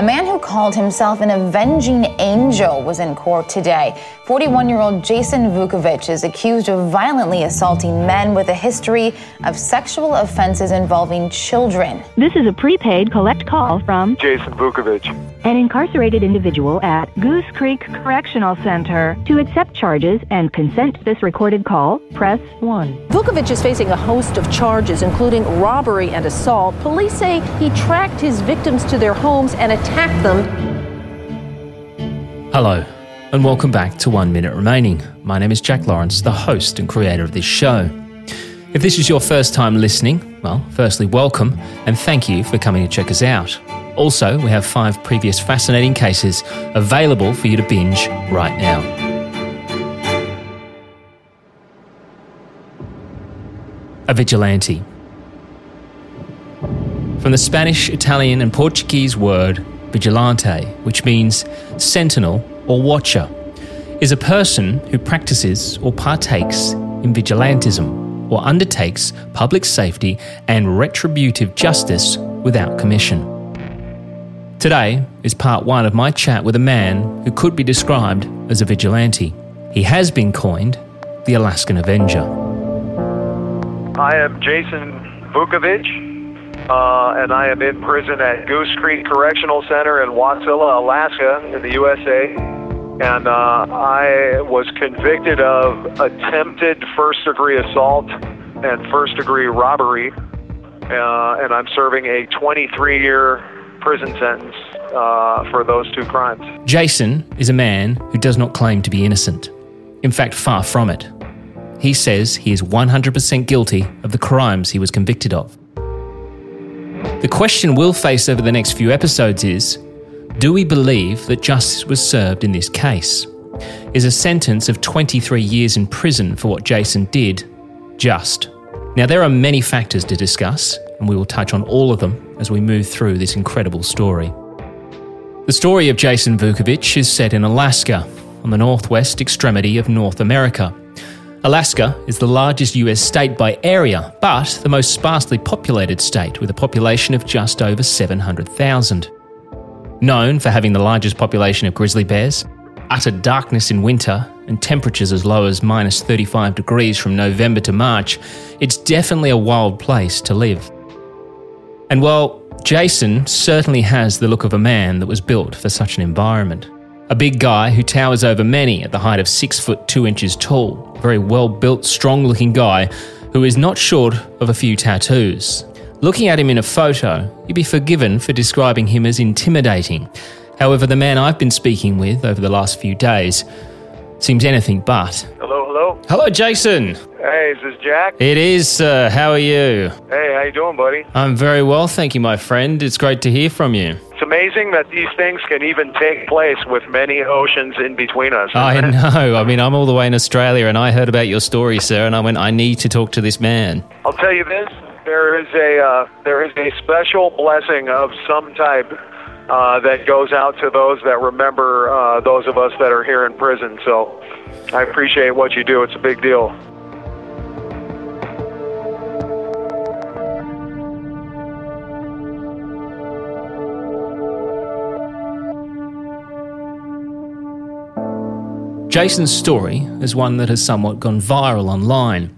A man who called himself an avenging angel was in court today. 41 year old Jason Vukovich is accused of violently assaulting men with a history of sexual offenses involving children. This is a prepaid collect call from Jason Vukovich, an incarcerated individual at Goose Creek Correctional Center. To accept charges and consent to this recorded call, press 1. Vukovich is facing a host of charges, including robbery and assault. Police say he tracked his victims to their homes and attacked them. Hello and welcome back to One Minute Remaining. My name is Jack Lawrence, the host and creator of this show. If this is your first time listening, well, firstly, welcome and thank you for coming to check us out. Also, we have five previous fascinating cases available for you to binge right now. A vigilante. From the Spanish, Italian, and Portuguese word vigilante, which means sentinel or watcher, is a person who practices or partakes in vigilantism or undertakes public safety and retributive justice without commission. Today is part one of my chat with a man who could be described as a vigilante. He has been coined the Alaskan Avenger. I am Jason Vukovich, uh, and I am in prison at Goose Creek Correctional Center in Wasilla, Alaska, in the USA. And uh, I was convicted of attempted first degree assault and first degree robbery, uh, and I'm serving a 23 year prison sentence uh, for those two crimes. Jason is a man who does not claim to be innocent. In fact, far from it. He says he is 100% guilty of the crimes he was convicted of. The question we'll face over the next few episodes is do we believe that justice was served in this case? Is a sentence of 23 years in prison for what Jason did just? Now, there are many factors to discuss, and we will touch on all of them as we move through this incredible story. The story of Jason Vukovich is set in Alaska, on the northwest extremity of North America. Alaska is the largest US state by area, but the most sparsely populated state with a population of just over 700,000. Known for having the largest population of grizzly bears, utter darkness in winter, and temperatures as low as minus 35 degrees from November to March, it's definitely a wild place to live. And while Jason certainly has the look of a man that was built for such an environment, a big guy who towers over many at the height of 6 foot 2 inches tall, very well built, strong looking guy who is not short of a few tattoos. Looking at him in a photo, you'd be forgiven for describing him as intimidating. However, the man I've been speaking with over the last few days seems anything but. Hello, hello. Hello, Jason. Hey, this is this Jack? It is, sir. How are you? Hey, how you doing, buddy? I'm very well, thank you, my friend. It's great to hear from you. It's amazing that these things can even take place with many oceans in between us. I know. I mean, I'm all the way in Australia, and I heard about your story, sir, and I went, I need to talk to this man. I'll tell you this: there is a uh, there is a special blessing of some type uh, that goes out to those that remember uh, those of us that are here in prison. So I appreciate what you do. It's a big deal. Jason's story is one that has somewhat gone viral online,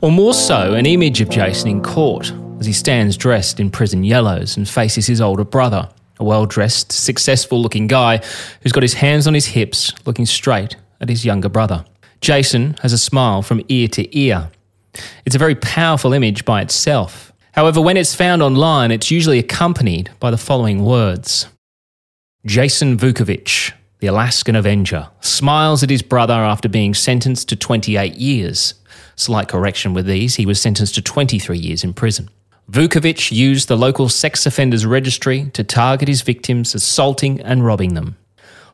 or more so, an image of Jason in court as he stands dressed in prison yellows and faces his older brother, a well dressed, successful looking guy who's got his hands on his hips looking straight at his younger brother. Jason has a smile from ear to ear. It's a very powerful image by itself. However, when it's found online, it's usually accompanied by the following words Jason Vukovich, the Alaskan Avenger, smiles at his brother after being sentenced to 28 years. Slight correction with these, he was sentenced to 23 years in prison. Vukovich used the local sex offenders registry to target his victims, assaulting and robbing them.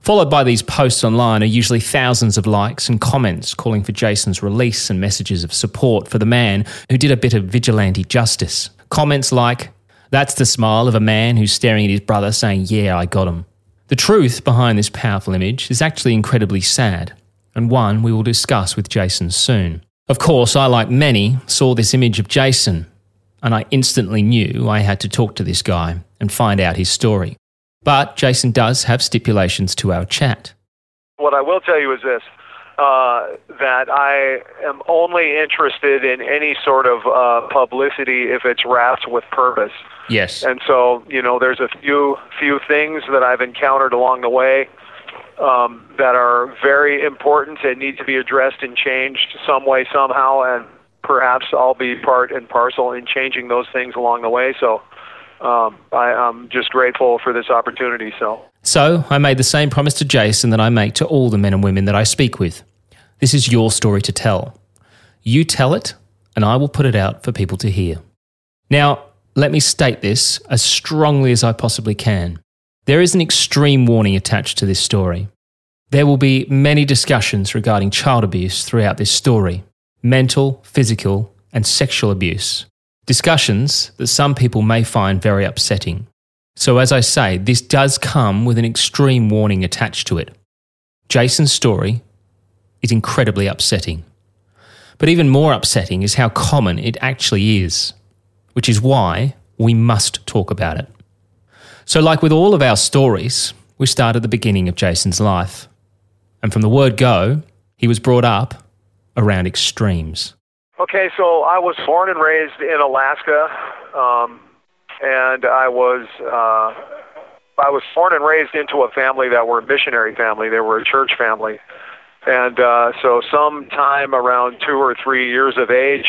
Followed by these posts online are usually thousands of likes and comments calling for Jason's release and messages of support for the man who did a bit of vigilante justice. Comments like, That's the smile of a man who's staring at his brother saying, Yeah, I got him. The truth behind this powerful image is actually incredibly sad, and one we will discuss with Jason soon. Of course, I, like many, saw this image of Jason, and I instantly knew I had to talk to this guy and find out his story. But Jason does have stipulations to our chat. What I will tell you is this uh, that I am only interested in any sort of uh, publicity if it's wrapped with purpose. Yes. And so, you know, there's a few few things that I've encountered along the way um, that are very important and need to be addressed and changed some way somehow, and perhaps I'll be part and parcel in changing those things along the way. So. Um, I, I'm just grateful for this opportunity. So, So I made the same promise to Jason that I make to all the men and women that I speak with. This is your story to tell. You tell it, and I will put it out for people to hear. Now, let me state this as strongly as I possibly can. There is an extreme warning attached to this story. There will be many discussions regarding child abuse throughout this story mental, physical, and sexual abuse. Discussions that some people may find very upsetting. So, as I say, this does come with an extreme warning attached to it. Jason's story is incredibly upsetting. But even more upsetting is how common it actually is, which is why we must talk about it. So, like with all of our stories, we start at the beginning of Jason's life. And from the word go, he was brought up around extremes. Okay, so I was born and raised in Alaska, um, and I was uh, I was born and raised into a family that were a missionary family. They were a church family, and uh, so sometime around two or three years of age,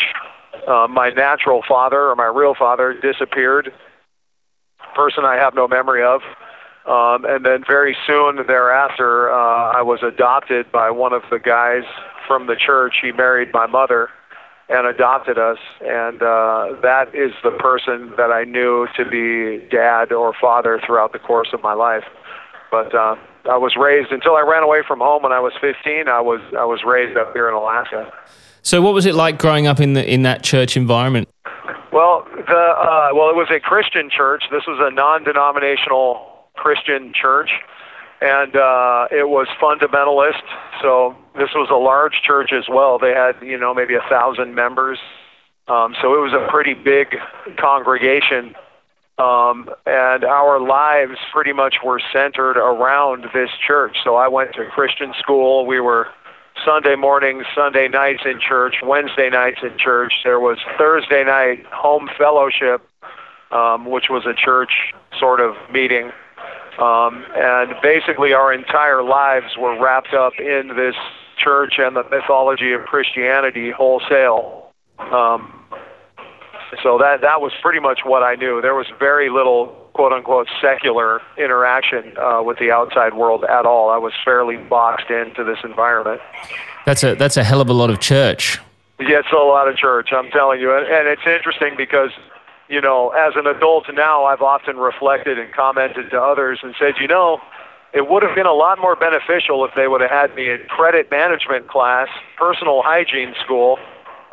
uh, my natural father or my real father disappeared. Person I have no memory of. Um, and then very soon thereafter, uh, I was adopted by one of the guys from the church. He married my mother and adopted us, and uh, that is the person that I knew to be dad or father throughout the course of my life. But uh, I was raised until I ran away from home when I was 15. I was I was raised up here in Alaska. So, what was it like growing up in the in that church environment? Well, the uh, well, it was a Christian church. This was a non-denominational Christian church, and uh, it was fundamentalist. So this was a large church as well. They had you know maybe a thousand members. Um, so it was a pretty big congregation, um, and our lives pretty much were centered around this church. So I went to Christian school. We were Sunday mornings, Sunday nights in church, Wednesday nights in church. There was Thursday night home fellowship, um, which was a church sort of meeting. Um, and basically, our entire lives were wrapped up in this church and the mythology of Christianity wholesale. Um, so that that was pretty much what I knew. There was very little quote unquote secular interaction uh, with the outside world at all. I was fairly boxed into this environment. That's a that's a hell of a lot of church. Yeah, it's a lot of church. I'm telling you, and, and it's interesting because you know, as an adult now, I've often reflected and commented to others and said, you know, it would have been a lot more beneficial if they would have had me in credit management class, personal hygiene school,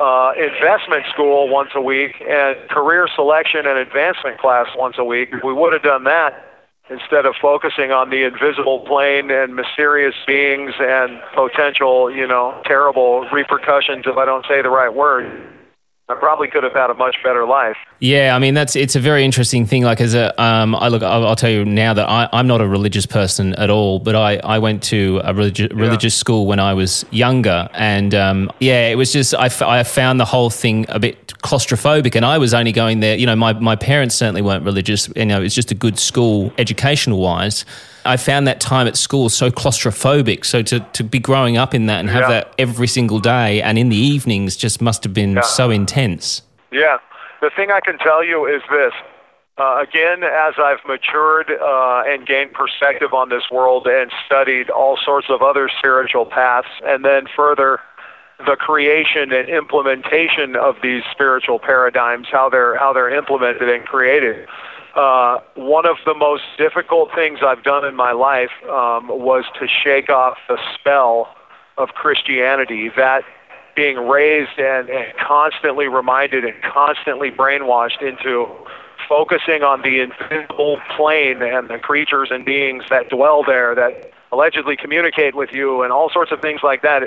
uh, investment school once a week, and career selection and advancement class once a week. We would have done that, instead of focusing on the invisible plane and mysterious beings and potential, you know, terrible repercussions if I don't say the right word. I probably could have had a much better life. Yeah, I mean that's it's a very interesting thing. Like as a, um, I look, I'll, I'll tell you now that I, I'm not a religious person at all, but I, I went to a religi- religious school when I was younger, and um, yeah, it was just I, f- I found the whole thing a bit claustrophobic, and I was only going there. You know, my my parents certainly weren't religious. You know, it was just a good school educational wise. I found that time at school so claustrophobic. So to, to be growing up in that and have Yeah. that every single day and in the evenings just must have been Yeah. so intense. Yeah. The thing I can tell you is this. Uh, again, as I've matured uh, and gained perspective on this world and studied all sorts of other spiritual paths, and then further the creation and implementation of these spiritual paradigms, how they're how they're implemented and created. Uh, one of the most difficult things I've done in my life um, was to shake off the spell of Christianity. That being raised and, and constantly reminded and constantly brainwashed into focusing on the invisible plane and the creatures and beings that dwell there that allegedly communicate with you and all sorts of things like that.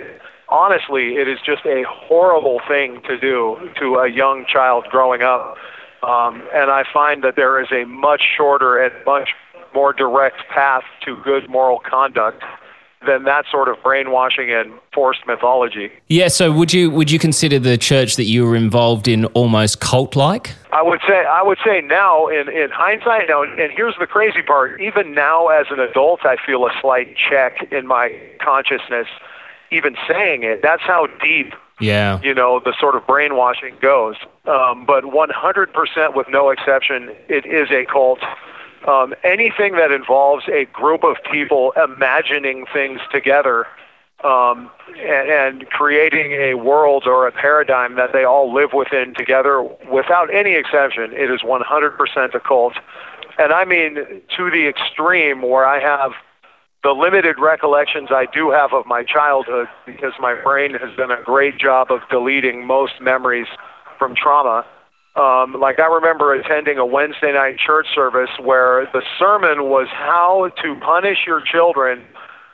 Honestly, it is just a horrible thing to do to a young child growing up. Um, and I find that there is a much shorter and much more direct path to good moral conduct than that sort of brainwashing and forced mythology. Yeah, so would you would you consider the church that you were involved in almost cult like? I would say I would say now in, in hindsight now and here's the crazy part even now as an adult I feel a slight check in my consciousness even saying it that's how deep Yeah. you know the sort of brainwashing goes um, but 100% with no exception it is a cult um, anything that involves a group of people imagining things together um, and, and creating a world or a paradigm that they all live within together without any exception, it is 100% a cult. And I mean to the extreme where I have the limited recollections I do have of my childhood because my brain has done a great job of deleting most memories from trauma. Um, like I remember attending a Wednesday night church service where the sermon was how to punish your children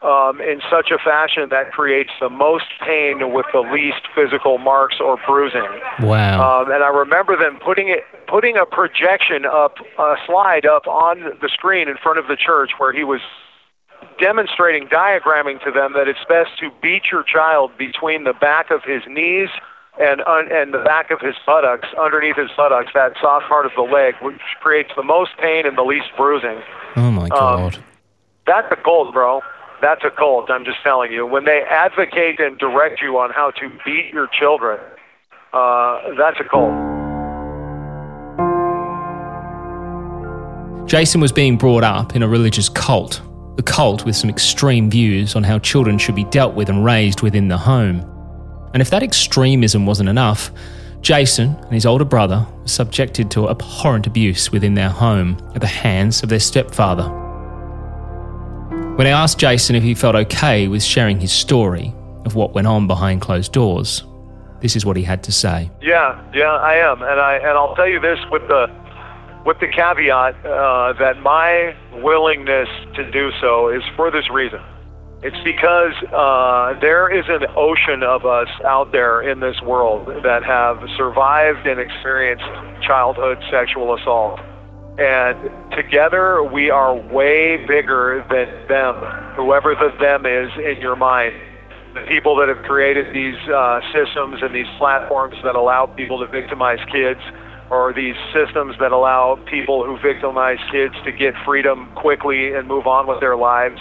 um, in such a fashion that creates the most pain with the least physical marks or bruising. Wow. Um, and I remember them putting it, putting a projection up, a slide up on the screen in front of the church where he was demonstrating, diagramming to them that it's best to beat your child between the back of his knees and un- and the back of his buttocks, underneath his buttocks, that soft part of the leg, which creates the most pain and the least bruising. oh my god. That's a cult, bro. That's a cult. I'm just telling you. When they advocate and direct you on how to beat your children, uh, that's a cult. Jason was being brought up in a religious cult, a cult with some extreme views on how children should be dealt with and raised within the home. And if that extremism wasn't enough, Jason and his older brother were subjected to abhorrent abuse within their home at the hands of their stepfather. When I asked Jason if he felt okay with sharing his story of what went on behind closed doors, this is what he had to say. Yeah, yeah, I am, and I and I'll tell you this with the with the caveat uh, that my willingness to do so is for this reason. It's because uh, there is an ocean of us out there in this world that have survived and experienced childhood sexual assault. And together we are way bigger than them, whoever the them is in your mind. The people that have created these uh, systems and these platforms that allow people to victimize kids, or these systems that allow people who victimize kids to get freedom quickly and move on with their lives.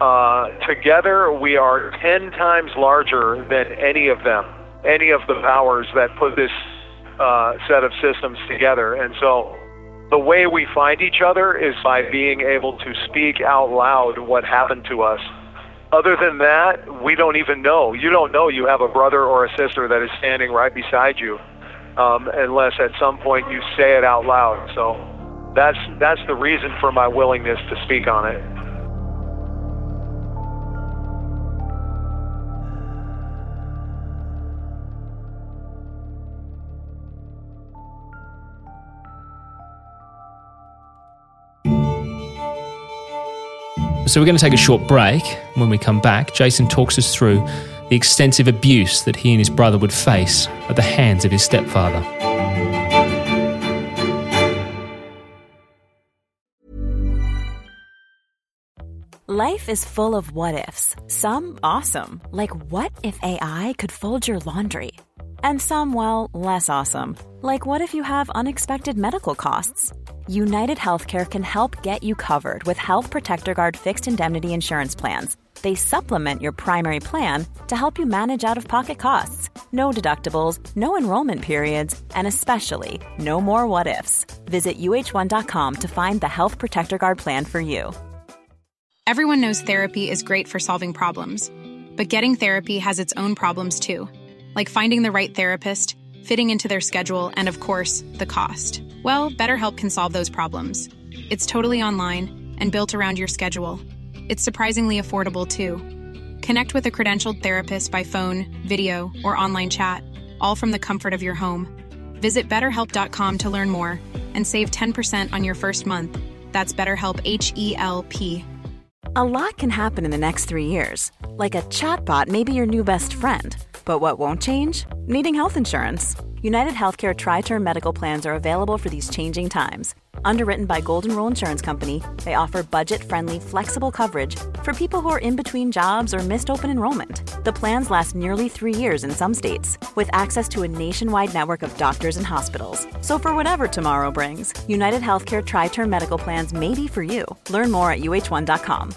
Uh, together, we are 10 times larger than any of them, any of the powers that put this uh, set of systems together. And so, the way we find each other is by being able to speak out loud what happened to us. Other than that, we don't even know. You don't know you have a brother or a sister that is standing right beside you, um, unless at some point you say it out loud. So that's that's the reason for my willingness to speak on it. So we're going to take a short break. When we come back, Jason talks us through the extensive abuse that he and his brother would face at the hands of his stepfather. Life is full of what ifs. Some awesome, like what if AI could fold your laundry? And some, well, less awesome, like what if you have unexpected medical costs? United Healthcare can help get you covered with Health Protector Guard fixed indemnity insurance plans. They supplement your primary plan to help you manage out of pocket costs. No deductibles, no enrollment periods, and especially no more what ifs. Visit uh1.com to find the Health Protector Guard plan for you. Everyone knows therapy is great for solving problems, but getting therapy has its own problems too, like finding the right therapist, fitting into their schedule, and of course, the cost. Well, BetterHelp can solve those problems. It's totally online and built around your schedule. It's surprisingly affordable too. Connect with a credentialed therapist by phone, video, or online chat, all from the comfort of your home. Visit betterhelp.com to learn more and save 10% on your first month. That's BetterHelp H E L P. A lot can happen in the next three years. Like a chatbot may be your new best friend. But what won't change? Needing health insurance. United Healthcare Tri Term Medical Plans are available for these changing times. Underwritten by Golden Rule Insurance Company, they offer budget friendly, flexible coverage for people who are in between jobs or missed open enrollment. The plans last nearly three years in some states, with access to a nationwide network of doctors and hospitals. So, for whatever tomorrow brings, United Healthcare Tri Term Medical Plans may be for you. Learn more at uh1.com.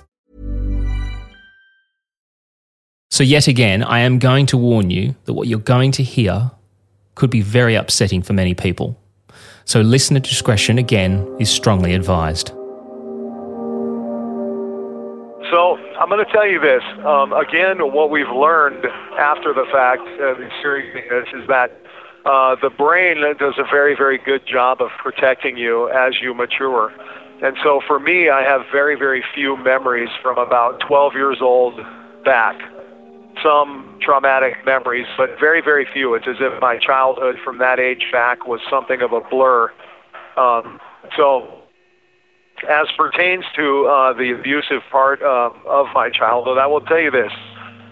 So, yet again, I am going to warn you that what you're going to hear could be very upsetting for many people. So, listener discretion again is strongly advised. So I'm going to tell you this. Um, again, what we've learned after the fact of experiencing this is that uh, the brain does a very, very good job of protecting you as you mature. And so for me, I have very, very few memories from about 12 years old back. Some traumatic memories, but very, very few. It's as if my childhood from that age back was something of a blur. Um, so as pertains to uh, the abusive part uh, of my childhood, I will tell you this.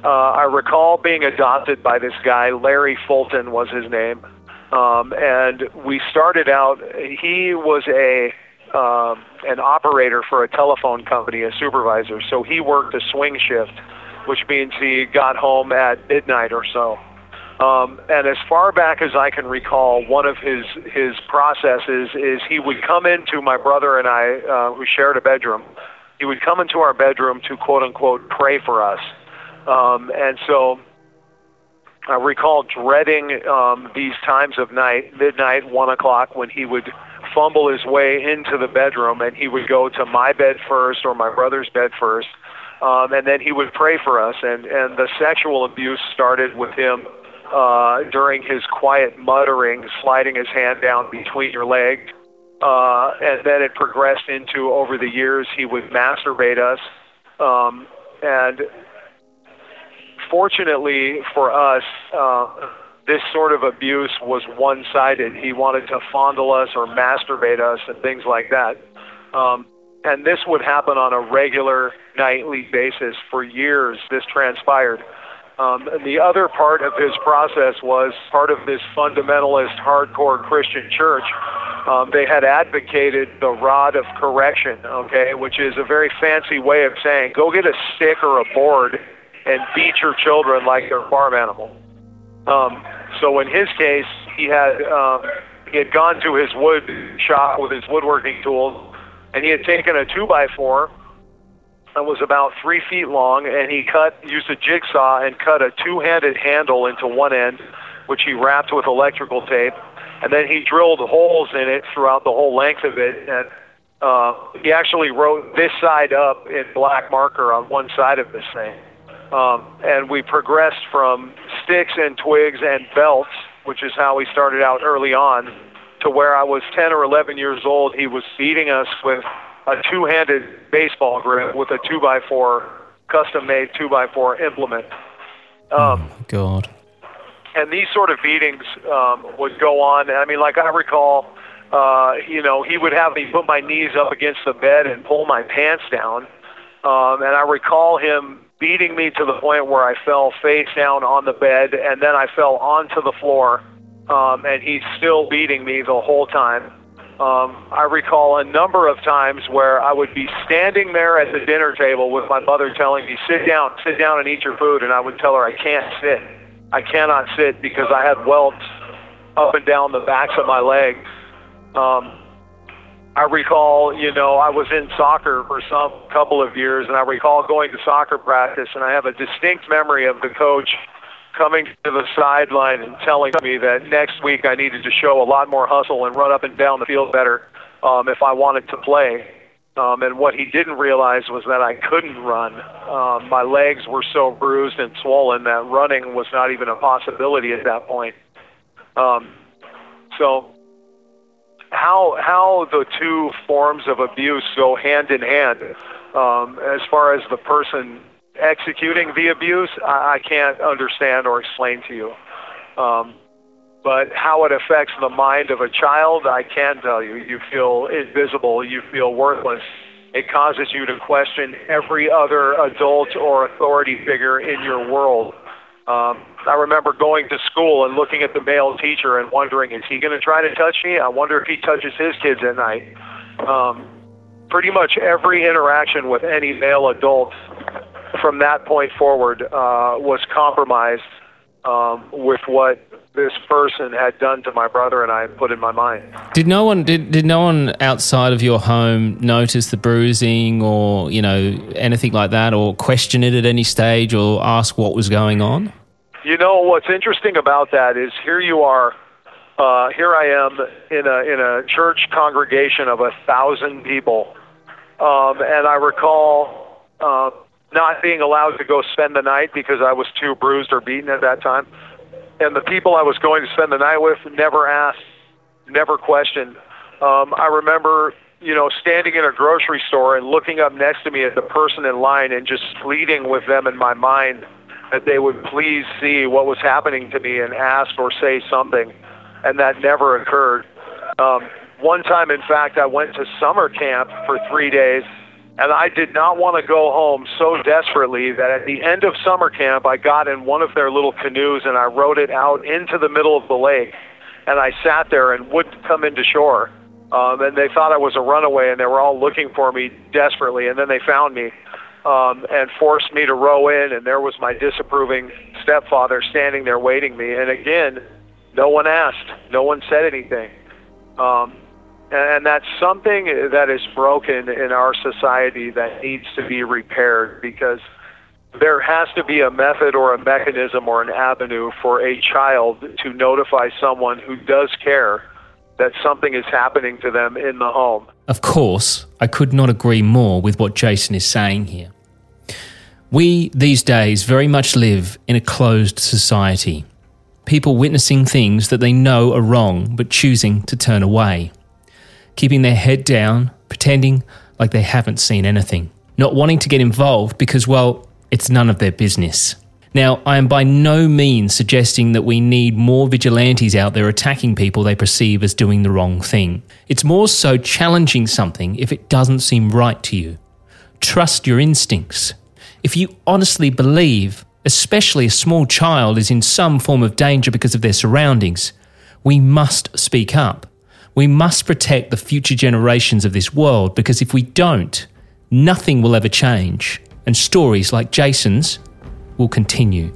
Uh, I recall being adopted by this guy, Larry Fulton was his name. Um, and we started out, he was a um, an operator for a telephone company, a supervisor. So he worked a swing shift, which means he got home at midnight or so. Um, and as far back as I can recall, one of his his processes is he would come into my brother and I, uh, who shared a bedroom. He would come into our bedroom to quote unquote pray for us. Um, and so I recall dreading um, these times of night, midnight, one o'clock, when he would fumble his way into the bedroom and he would go to my bed first or my brother's bed first. Um, and then he would pray for us, and and the sexual abuse started with him uh, during his quiet muttering, sliding his hand down between your legs. Uh, and then it progressed into over the years he would masturbate us. Um, and fortunately for us, uh, this sort of abuse was one sided. He wanted to fondle us or masturbate us and things like that. Um, and this would happen on a regular nightly basis for years. This transpired. Um, and the other part of his process was part of this fundamentalist, hardcore Christian church. Um, they had advocated the rod of correction, okay, which is a very fancy way of saying go get a stick or a board and beat your children like they're farm animals. Um, so in his case, he had um, he had gone to his wood shop with his woodworking tools, and he had taken a two by four that was about three feet long, and he cut used a jigsaw and cut a two-handed handle into one end, which he wrapped with electrical tape, and then he drilled holes in it throughout the whole length of it, and uh, he actually wrote this side up in black marker on one side of this thing. Um, and we progressed from sticks and twigs and belts, which is how we started out early on, to where I was 10 or 11 years old. He was beating us with a two-handed baseball grip with a two by four custom-made two by four implement. Um, oh, God. And these sort of beatings um, would go on. I mean, like I recall, uh, you know, he would have me put my knees up against the bed and pull my pants down. Um, and I recall him beating me to the point where I fell face down on the bed, and then I fell onto the floor, um, and he's still beating me the whole time. Um, I recall a number of times where I would be standing there at the dinner table with my mother telling me, sit down, sit down and eat your food. And I would tell her, I can't sit. I cannot sit because I had welts up and down the backs of my legs. Um, I recall, you know, I was in soccer for some couple of years, and I recall going to soccer practice, and I have a distinct memory of the coach coming to the sideline and telling me that next week I needed to show a lot more hustle and run up and down the field better um, if I wanted to play. Um, and what he didn't realize was that I couldn't run. Um, my legs were so bruised and swollen that running was not even a possibility at that point. Um, so, how how the two forms of abuse go hand in hand, um, as far as the person executing the abuse, I, I can't understand or explain to you. Um, but how it affects the mind of a child, I can tell you. You feel invisible, you feel worthless. It causes you to question every other adult or authority figure in your world. Um, I remember going to school and looking at the male teacher and wondering, is he going to try to touch me? I wonder if he touches his kids at night. Um, pretty much every interaction with any male adult from that point forward uh, was compromised um, with what this person had done to my brother and I put in my mind. Did no one did, did no one outside of your home notice the bruising or you know anything like that, or question it at any stage, or ask what was going on? You know what's interesting about that is here you are. Uh, here I am in a in a church congregation of a thousand people, um, and I recall uh, not being allowed to go spend the night because I was too bruised or beaten at that time. And the people I was going to spend the night with never asked, never questioned. Um, I remember, you know, standing in a grocery store and looking up next to me at the person in line and just pleading with them in my mind that they would please see what was happening to me and ask or say something. And that never occurred. Um, one time, in fact, I went to summer camp for three days and I did not want to go home so desperately that at the end of summer camp, I got in one of their little canoes and I rowed it out into the middle of the lake. And I sat there and wouldn't come into shore. Um, and they thought I was a runaway and they were all looking for me desperately. And then they found me um, and forced me to row in. And there was my disapproving stepfather standing there waiting me. And again, no one asked, no one said anything. Um, and that's something that is broken in our society that needs to be repaired because there has to be a method or a mechanism or an avenue for a child to notify someone who does care that something is happening to them in the home. Of course, I could not agree more with what Jason is saying here. We, these days, very much live in a closed society. People witnessing things that they know are wrong but choosing to turn away keeping their head down, pretending like they haven't seen anything, not wanting to get involved because, well, it's none of their business. Now, I am by no means suggesting that we need more vigilantes out there attacking people they perceive as doing the wrong thing. It's more so challenging something if it doesn't seem right to you. Trust your instincts. If you honestly believe, especially a small child is in some form of danger because of their surroundings, we must speak up. We must protect the future generations of this world because if we don't, nothing will ever change, and stories like Jason's will continue.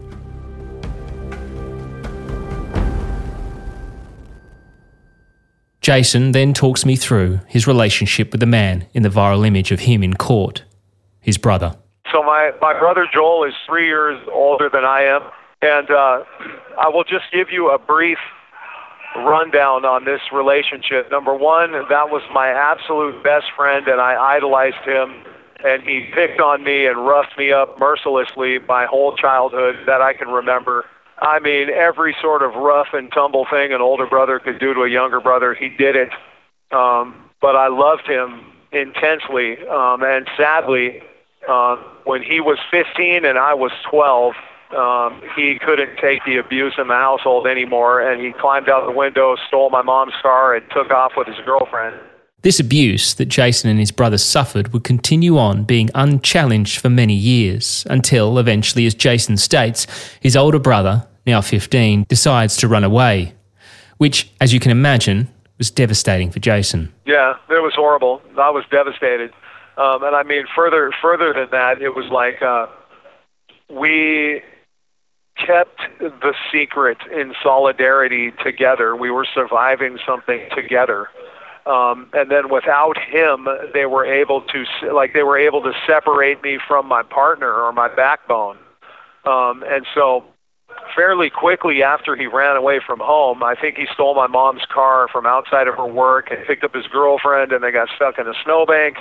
Jason then talks me through his relationship with the man in the viral image of him in court, his brother. So, my, my brother Joel is three years older than I am, and uh, I will just give you a brief rundown on this relationship. Number one, that was my absolute best friend, and I idolized him. And he picked on me and roughed me up mercilessly my whole childhood that I can remember. I mean, every sort of rough and tumble thing an older brother could do to a younger brother, he did it. Um, but I loved him intensely. Um, and sadly, uh, when he was 15 and I was 12, um, he couldn't take the abuse in the household anymore, and he climbed out the window, stole my mom's car, and took off with his girlfriend. This abuse that Jason and his brother suffered would continue on being unchallenged for many years until eventually, as Jason states, his older brother, now 15, decides to run away, which, as you can imagine, was devastating for Jason. Yeah, it was horrible. I was devastated. Um, and I mean, further further than that, it was like uh, we kept the secret in solidarity together. We were surviving something together. Um, and then without him, they were able to like they were able to separate me from my partner or my backbone. Um, and so, fairly quickly after he ran away from home, I think he stole my mom's car from outside of her work and picked up his girlfriend, and they got stuck in a snowbank.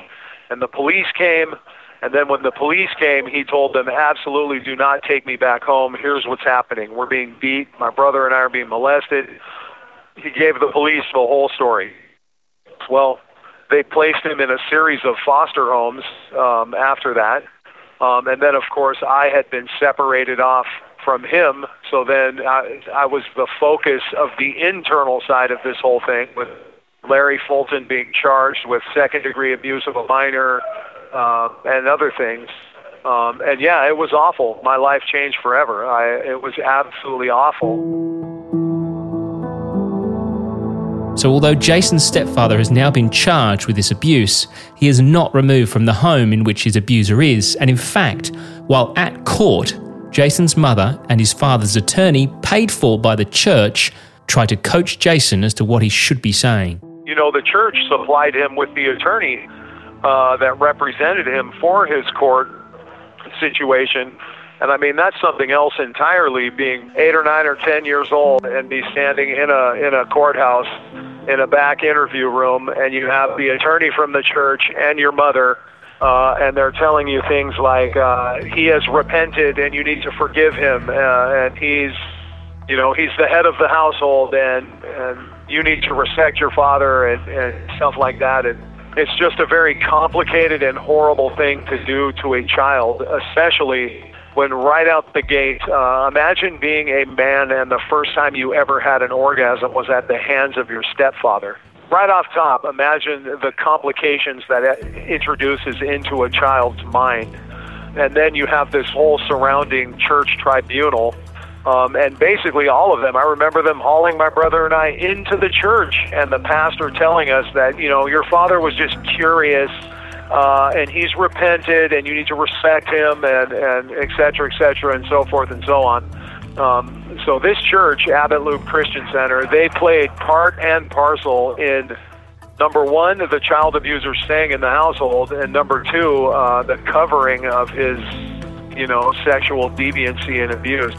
And the police came. And then when the police came, he told them, absolutely do not take me back home. Here's what's happening. We're being beat. My brother and I are being molested. He gave the police the whole story. Well, they placed him in a series of foster homes um, after that. Um, and then, of course, I had been separated off from him. So then I, I was the focus of the internal side of this whole thing, with Larry Fulton being charged with second degree abuse of a minor uh, and other things. Um, and yeah, it was awful. My life changed forever. I, it was absolutely awful. So, although Jason's stepfather has now been charged with this abuse, he is not removed from the home in which his abuser is. And in fact, while at court, Jason's mother and his father's attorney, paid for by the church, try to coach Jason as to what he should be saying. You know, the church supplied him with the attorney uh, that represented him for his court situation. And I mean, that's something else entirely being eight or nine or ten years old and be standing in a, in a courthouse in a back interview room and you have the attorney from the church and your mother uh, and they're telling you things like uh, he has repented and you need to forgive him uh, and he's you know he's the head of the household and and you need to respect your father and, and stuff like that and it's just a very complicated and horrible thing to do to a child especially when right out the gate, uh, imagine being a man and the first time you ever had an orgasm was at the hands of your stepfather. Right off top, imagine the complications that it introduces into a child's mind. And then you have this whole surrounding church tribunal. Um, and basically, all of them, I remember them hauling my brother and I into the church, and the pastor telling us that, you know, your father was just curious uh, and he's repented, and you need to respect him, and and et cetera, et cetera, and so forth and so on. Um, so this church, Abbott Loop Christian Center, they played part and parcel in number one, the child abuser staying in the household, and number two, uh, the covering of his, you know, sexual deviancy and abuse.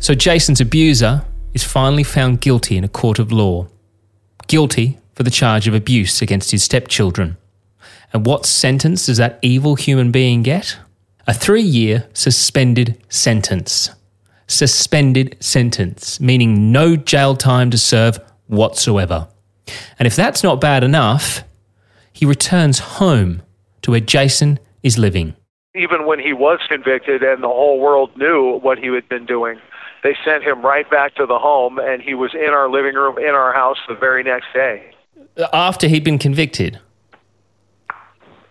So Jason's abuser is finally found guilty in a court of law guilty for the charge of abuse against his stepchildren. And what sentence does that evil human being get? A three year suspended sentence. Suspended sentence, meaning no jail time to serve whatsoever. And if that's not bad enough, he returns home to where Jason is living. Even when he was convicted and the whole world knew what he had been doing, they sent him right back to the home, and he was in our living room in our house the very next day. After he'd been convicted.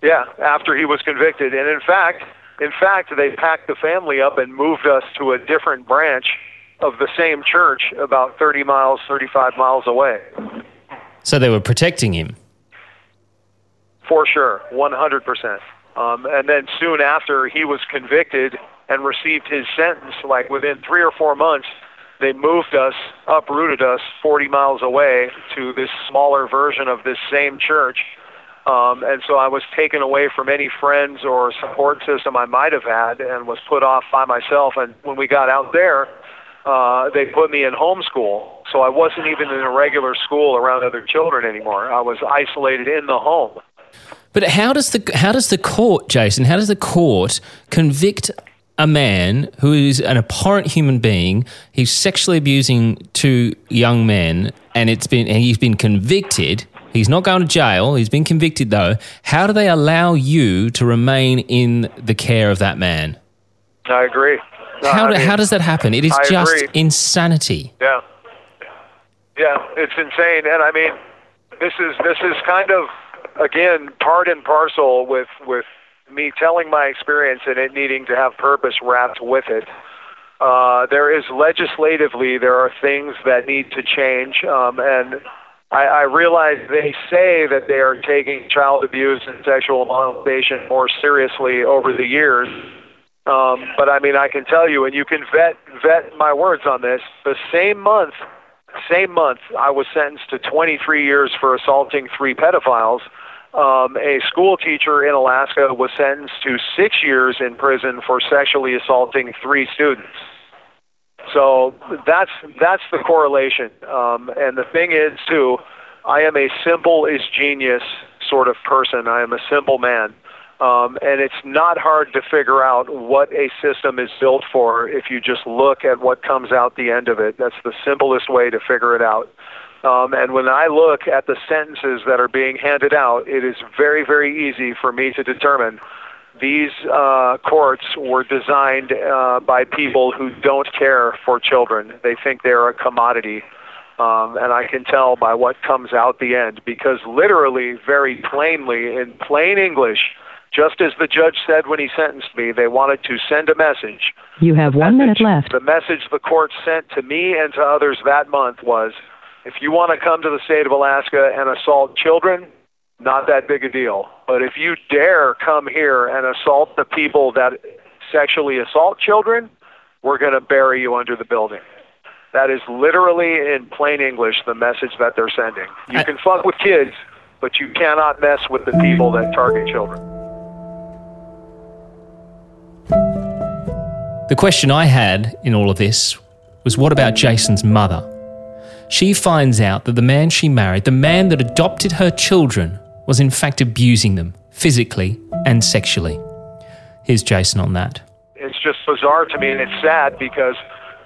Yeah, after he was convicted, and in fact, in fact, they packed the family up and moved us to a different branch of the same church, about 30 miles, 35 miles away. So they were protecting him. For sure, 100%. Um, and then soon after he was convicted, and received his sentence, like within three or four months, they moved us, uprooted us 40 miles away to this smaller version of this same church. Um, and so I was taken away from any friends or support system I might have had and was put off by myself. And when we got out there, uh, they put me in homeschool. So I wasn't even in a regular school around other children anymore. I was isolated in the home. But how does the how does the court, Jason? How does the court convict a man who is an abhorrent human being. He's sexually abusing two young men, and it's been and he's been convicted. He's not going to jail. He's been convicted though. How do they allow you to remain in the care of that man? I agree. No, how, I mean, how does that happen? It is I just agree. insanity. Yeah. Yeah, it's insane, and I mean, this is this is kind of again part and parcel with with me telling my experience and it needing to have purpose wrapped with it. Uh, there is legislatively there are things that need to change, um, and I, I realize they say that they are taking child abuse and sexual molestation more seriously over the years. Um, but I mean, I can tell you, and you can vet vet my words on this. The same month, same month, I was sentenced to 23 years for assaulting three pedophiles. Um, a school teacher in Alaska was sentenced to six years in prison for sexually assaulting three students. So that's that's the correlation. Um, and the thing is, too, I am a simple is genius sort of person. I am a simple man. Um, and it's not hard to figure out what a system is built for if you just look at what comes out the end of it. That's the simplest way to figure it out. Um, and when I look at the sentences that are being handed out, it is very, very easy for me to determine these uh, courts were designed uh, by people who don't care for children. They think they're a commodity. Um, and I can tell by what comes out the end because literally, very plainly, in plain English, just as the judge said when he sentenced me, they wanted to send a message. You have one minute left. The message the court sent to me and to others that month was if you want to come to the state of Alaska and assault children, not that big a deal. But if you dare come here and assault the people that sexually assault children, we're going to bury you under the building. That is literally, in plain English, the message that they're sending. You can fuck with kids, but you cannot mess with the people that target children. The question I had in all of this was what about Jason's mother? She finds out that the man she married, the man that adopted her children, was in fact abusing them physically and sexually. Here's Jason on that. It's just bizarre to me, and it's sad because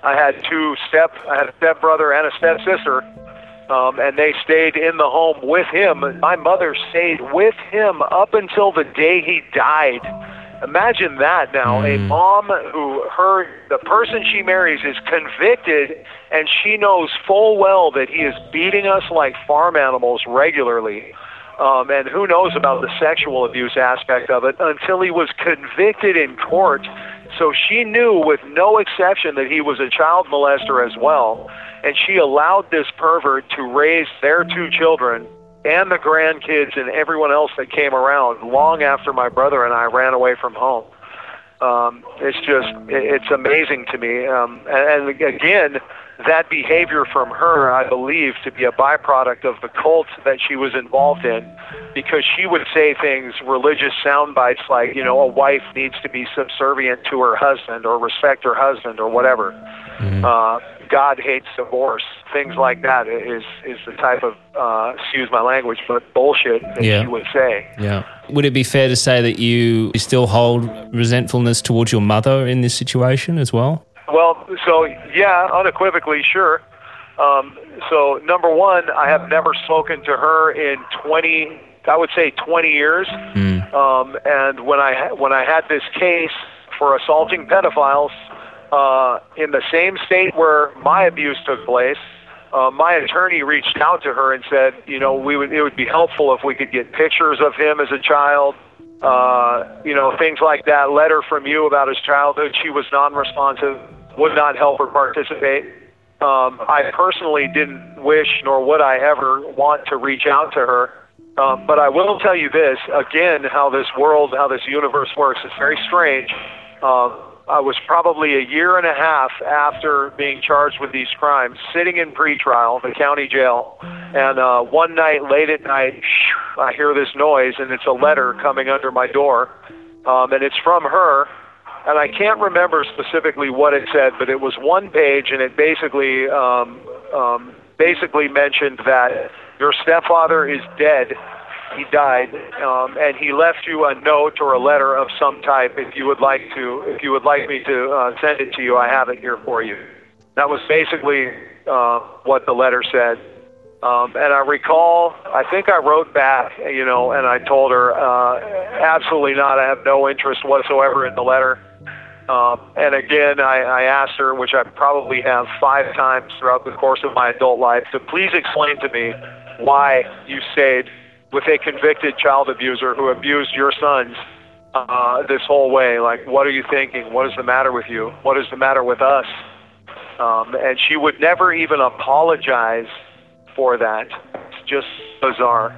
I had two step, I had a stepbrother and a stepsister, um, and they stayed in the home with him. My mother stayed with him up until the day he died. Imagine that now. A mom who her the person she marries is convicted and she knows full well that he is beating us like farm animals regularly. Um, and who knows about the sexual abuse aspect of it until he was convicted in court. So she knew with no exception that he was a child molester as well. And she allowed this pervert to raise their two children and the grandkids and everyone else that came around long after my brother and I ran away from home. Um, it's just, it's amazing to me. Um, and, and again, that behavior from her, I believe, to be a byproduct of the cult that she was involved in, because she would say things, religious sound bites like, you know, a wife needs to be subservient to her husband or respect her husband or whatever. Mm-hmm. Uh, God hates divorce. Things like that is is the type of uh, excuse my language, but bullshit that Yeah. she would say. Yeah. Would it be fair to say that you still hold resentfulness towards your mother in this situation as well? Well, so yeah, unequivocally, sure. Um, so number one, I have never spoken to her in twenty. I would say twenty years. Um, and when I ha- when I had this case for assaulting pedophiles uh, in the same state where my abuse took place, uh, my attorney reached out to her and said, you know, we would it would be helpful if we could get pictures of him as a child, uh, you know, things like that. Letter from you about his childhood. She was non-responsive, would not help her participate. Um, I personally didn't wish, nor would I ever want to reach out to her. Um, but I will tell you this again: how this world, how this universe works. It's very strange. Um, I was probably a year and a half after being charged with these crimes, sitting in pretrial, the county jail, and uh, one night, late at night, I hear this noise, and it's a letter coming under my door, um, and it's from her. And I can't remember specifically what it said, but it was one page, and it basically um, um, basically mentioned that your stepfather is dead. He died, um, and he left you a note or a letter of some type. If you would like to, if you would like me to uh, send it to you, I have it here for you. That was basically uh, what the letter said. Um, and I recall, I think I wrote back, you know, and I told her, uh, absolutely not. I have no interest whatsoever in the letter. Um, and again, I, I asked her, which I probably have five times throughout the course of my adult life, to please explain to me why you stayed with a convicted child abuser who abused your sons uh, this whole way. Like, what are you thinking? What is the matter with you? What is the matter with us? Um, and she would never even apologize for that. It's just bizarre.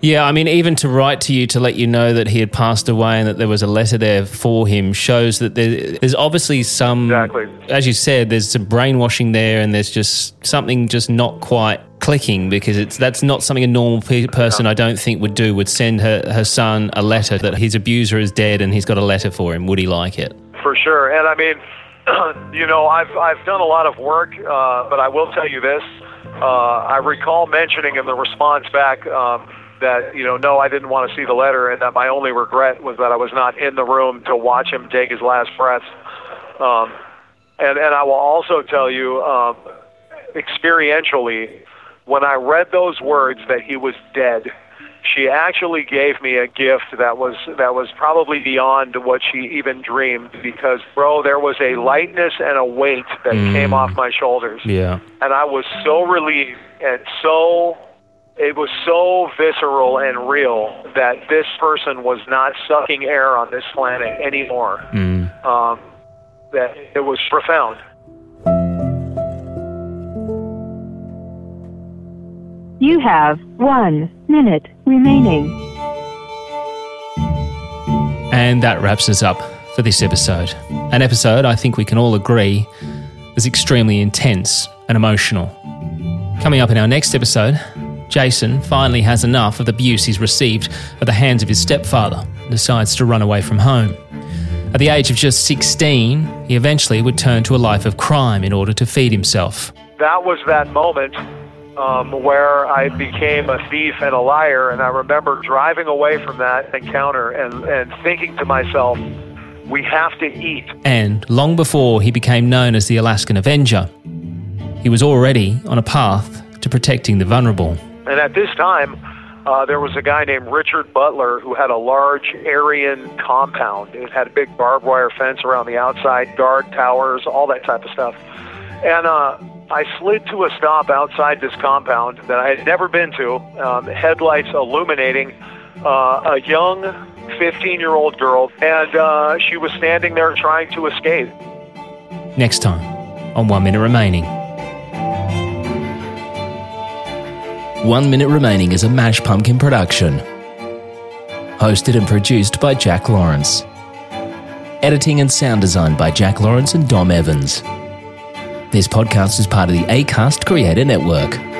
Yeah, I mean, even to write to you to let you know that he had passed away and that there was a letter there for him shows that there, there's obviously some, exactly. as you said, there's some brainwashing there, and there's just something just not quite clicking because it's that's not something a normal pe- person I don't think would do. Would send her her son a letter that his abuser is dead and he's got a letter for him. Would he like it? For sure, and I mean, you know, I've I've done a lot of work, uh, but I will tell you this. Uh, I recall mentioning in the response back. Um, that you know no I didn't want to see the letter and that my only regret was that I was not in the room to watch him take his last breaths um, and and I will also tell you um, experientially when I read those words that he was dead she actually gave me a gift that was that was probably beyond what she even dreamed because bro there was a lightness and a weight that Mm. came off my shoulders Yeah. and I was so relieved and so it was so visceral and real that this person was not sucking air on this planet anymore. Mm. Um, that it was profound. You have one minute remaining. And that wraps us up for this episode. An episode I think we can all agree is extremely intense and emotional. Coming up in our next episode, Jason finally has enough of the abuse he's received at the hands of his stepfather and decides to run away from home. At the age of just 16, he eventually would turn to a life of crime in order to feed himself. That was that moment um, where I became a thief and a liar, and I remember driving away from that encounter and, and thinking to myself, we have to eat. And long before he became known as the Alaskan Avenger, he was already on a path to protecting the vulnerable. And at this time, uh, there was a guy named Richard Butler who had a large Aryan compound. It had a big barbed wire fence around the outside, guard towers, all that type of stuff. And uh, I slid to a stop outside this compound that I had never been to, um, headlights illuminating uh, a young 15 year old girl, and uh, she was standing there trying to escape. Next time on One Minute Remaining. One Minute Remaining is a Mash Pumpkin production. Hosted and produced by Jack Lawrence. Editing and sound design by Jack Lawrence and Dom Evans. This podcast is part of the ACAST Creator Network.